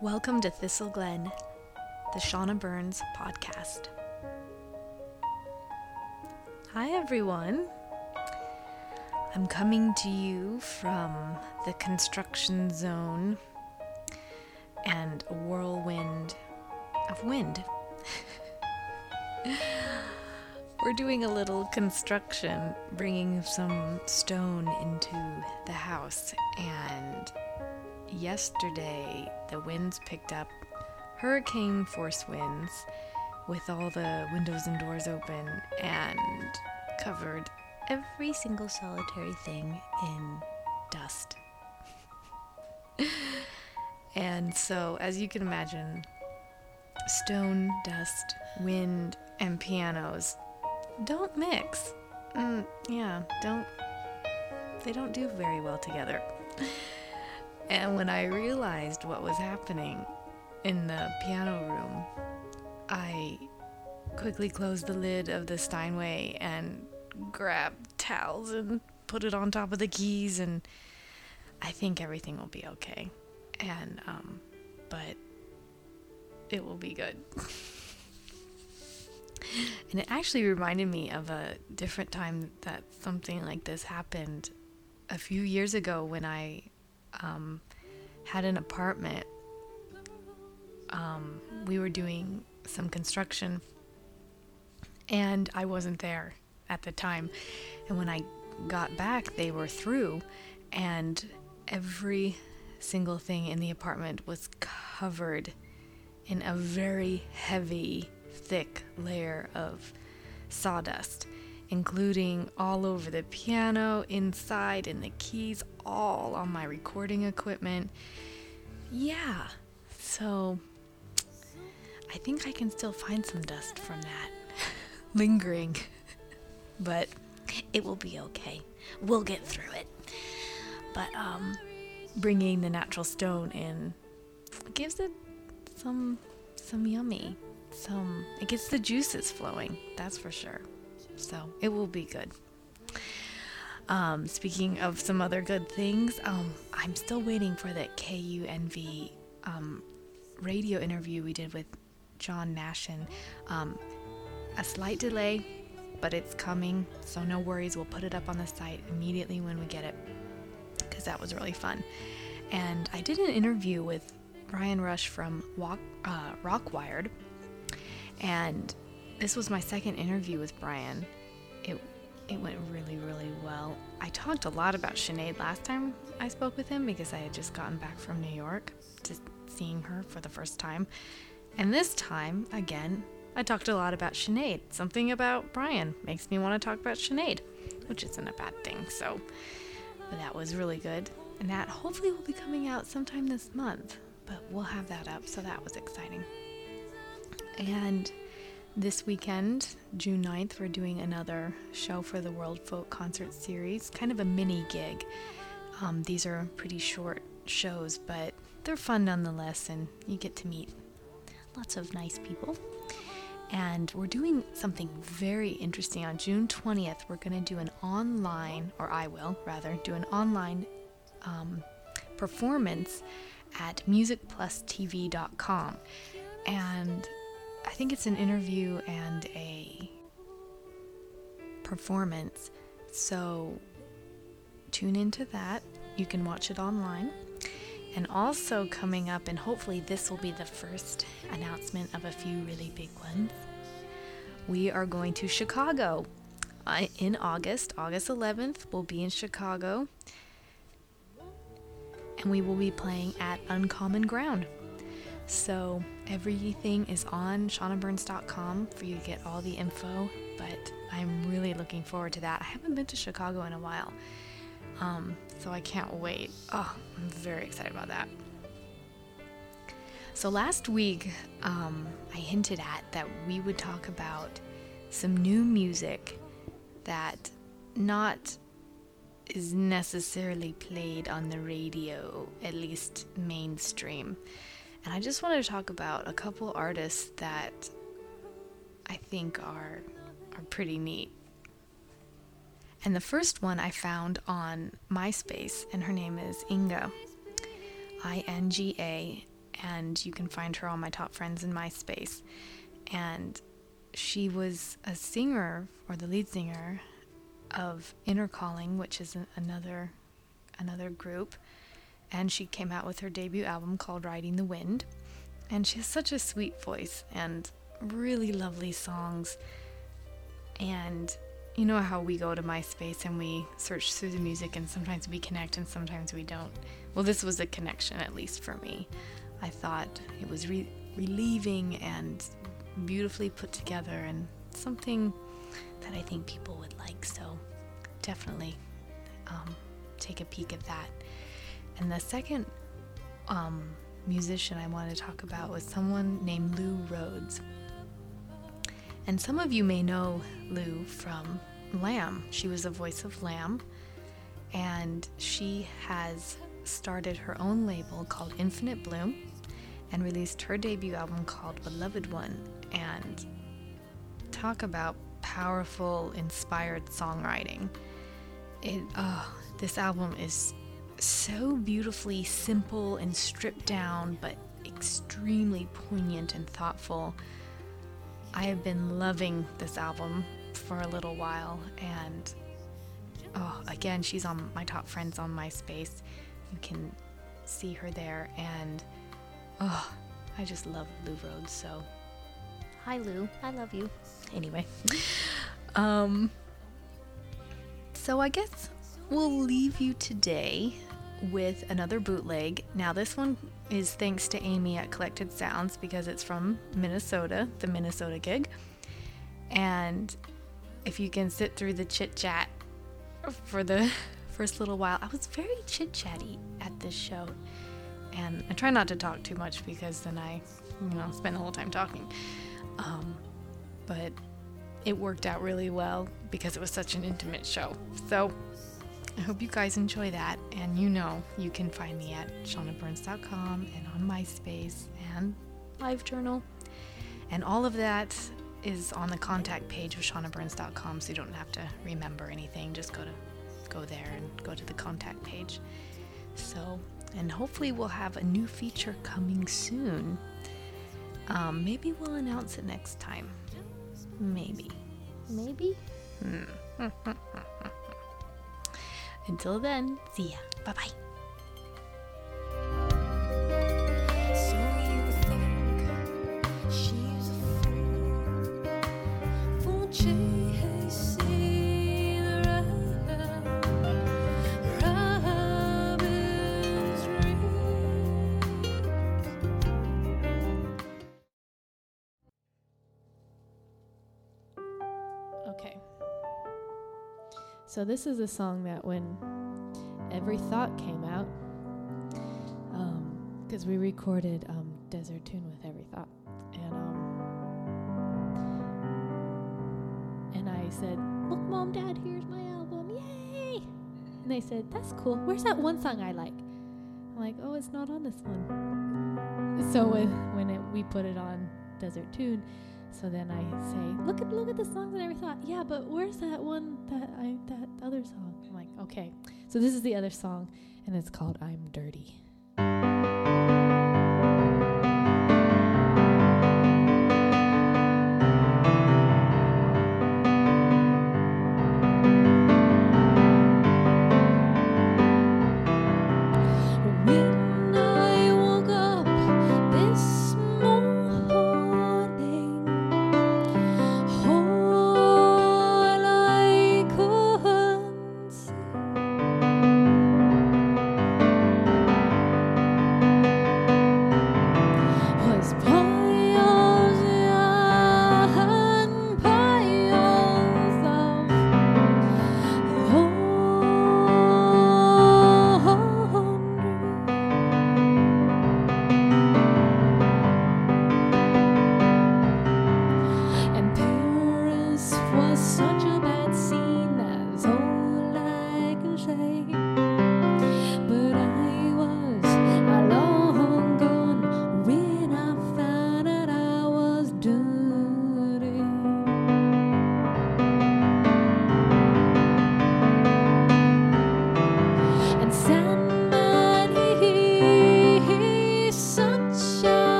Welcome to Thistle Glen, the Shauna Burns podcast. Hi, everyone. I'm coming to you from the construction zone and a whirlwind of wind. We're doing a little construction, bringing some stone into the house, and yesterday the winds picked up hurricane force winds with all the windows and doors open and covered every single solitary thing in dust. and so, as you can imagine, stone, dust, wind, and pianos don't mix. Mm, yeah, don't. They don't do very well together. And when I realized what was happening in the piano room, I quickly closed the lid of the Steinway and grabbed towels and put it on top of the keys and I think everything will be okay. And um but it will be good. and it actually reminded me of a different time that something like this happened a few years ago when I um, had an apartment. Um, we were doing some construction, and I wasn't there at the time. And when I got back, they were through, and every single thing in the apartment was covered in a very heavy, thick layer of sawdust including all over the piano, inside, and the keys, all on my recording equipment. Yeah, so I think I can still find some dust from that lingering, but it will be okay. We'll get through it. But um, bringing the natural stone in gives it some some yummy, some it gets the juices flowing. That's for sure. So it will be good. Um, speaking of some other good things, um, I'm still waiting for that KUNV um, radio interview we did with John Nashin. Um, a slight delay, but it's coming, so no worries. We'll put it up on the site immediately when we get it because that was really fun. And I did an interview with Brian Rush from Walk, uh, Rockwired, and this was my second interview with Brian. It went really, really well. I talked a lot about Sinead last time I spoke with him because I had just gotten back from New York, just seeing her for the first time. And this time, again, I talked a lot about Sinead. Something about Brian makes me want to talk about Sinead, which isn't a bad thing. So that was really good. And that hopefully will be coming out sometime this month, but we'll have that up, so that was exciting. And this weekend, June 9th, we're doing another show for the World Folk Concert Series, kind of a mini gig. Um, these are pretty short shows, but they're fun nonetheless, and you get to meet lots of nice people. And we're doing something very interesting on June 20th. We're going to do an online, or I will rather, do an online um, performance at musicplustv.com. And I think it's an interview and a performance. So tune into that. You can watch it online. And also coming up, and hopefully this will be the first announcement of a few really big ones. We are going to Chicago uh, in August. August 11th, we'll be in Chicago. And we will be playing at Uncommon Ground. So everything is on shaunaburns.com for you to get all the info, but I'm really looking forward to that. I haven't been to Chicago in a while, um, so I can't wait. Oh, I'm very excited about that. So last week, um, I hinted at that we would talk about some new music that not is necessarily played on the radio, at least mainstream. And I just wanted to talk about a couple artists that I think are are pretty neat. And the first one I found on MySpace, and her name is Inga, I N G A, and you can find her on my top friends in MySpace. And she was a singer or the lead singer of Inner Calling, which is another another group, and she came out with her debut album called Riding the Wind. And she has such a sweet voice and really lovely songs. And you know how we go to MySpace and we search through the music and sometimes we connect and sometimes we don't. Well, this was a connection, at least for me. I thought it was re- relieving and beautifully put together and something that I think people would like. So definitely um, take a peek at that. And the second um, musician I wanted to talk about was someone named Lou Rhodes. And some of you may know Lou from Lamb. She was the voice of Lamb, and she has started her own label called Infinite Bloom and released her debut album called Beloved One. And talk about powerful, inspired songwriting. It, oh, this album is so beautifully simple and stripped down, but extremely poignant and thoughtful. I have been loving this album for a little while, and oh, again, she's on my top friends on MySpace. You can see her there, and oh, I just love Lou Rhodes. So, hi Lou, I love you. Anyway, um, so I guess we'll leave you today with another bootleg. Now, this one is thanks to Amy at Collected Sounds because it's from Minnesota, the Minnesota gig. And if you can sit through the chit chat for the first little while, I was very chit chatty at this show. And I try not to talk too much because then I, you know, spend the whole time talking. Um, but it worked out really well because it was such an intimate show. So I hope you guys enjoy that. And you know, you can find me at shaunaburns.com and on MySpace and LiveJournal. And all of that is on the contact page of shaunaburns.com, so you don't have to remember anything. Just go to go there and go to the contact page. So, and hopefully we'll have a new feature coming soon. Um, maybe we'll announce it next time. Maybe. Maybe? Hmm. Until then, see ya. Bye bye. So this is a song that when every thought came out, because um, we recorded um, Desert Tune with Every Thought, and um, and I said, "Look, mom, dad, here's my album, yay!" And they said, "That's cool. Where's that one song I like?" I'm like, "Oh, it's not on this one." So when when it, we put it on Desert Tune so then I say, look at look at the songs I every thought. Yeah, but where's that one that So this is the other song, and it's called "I'm Dirty."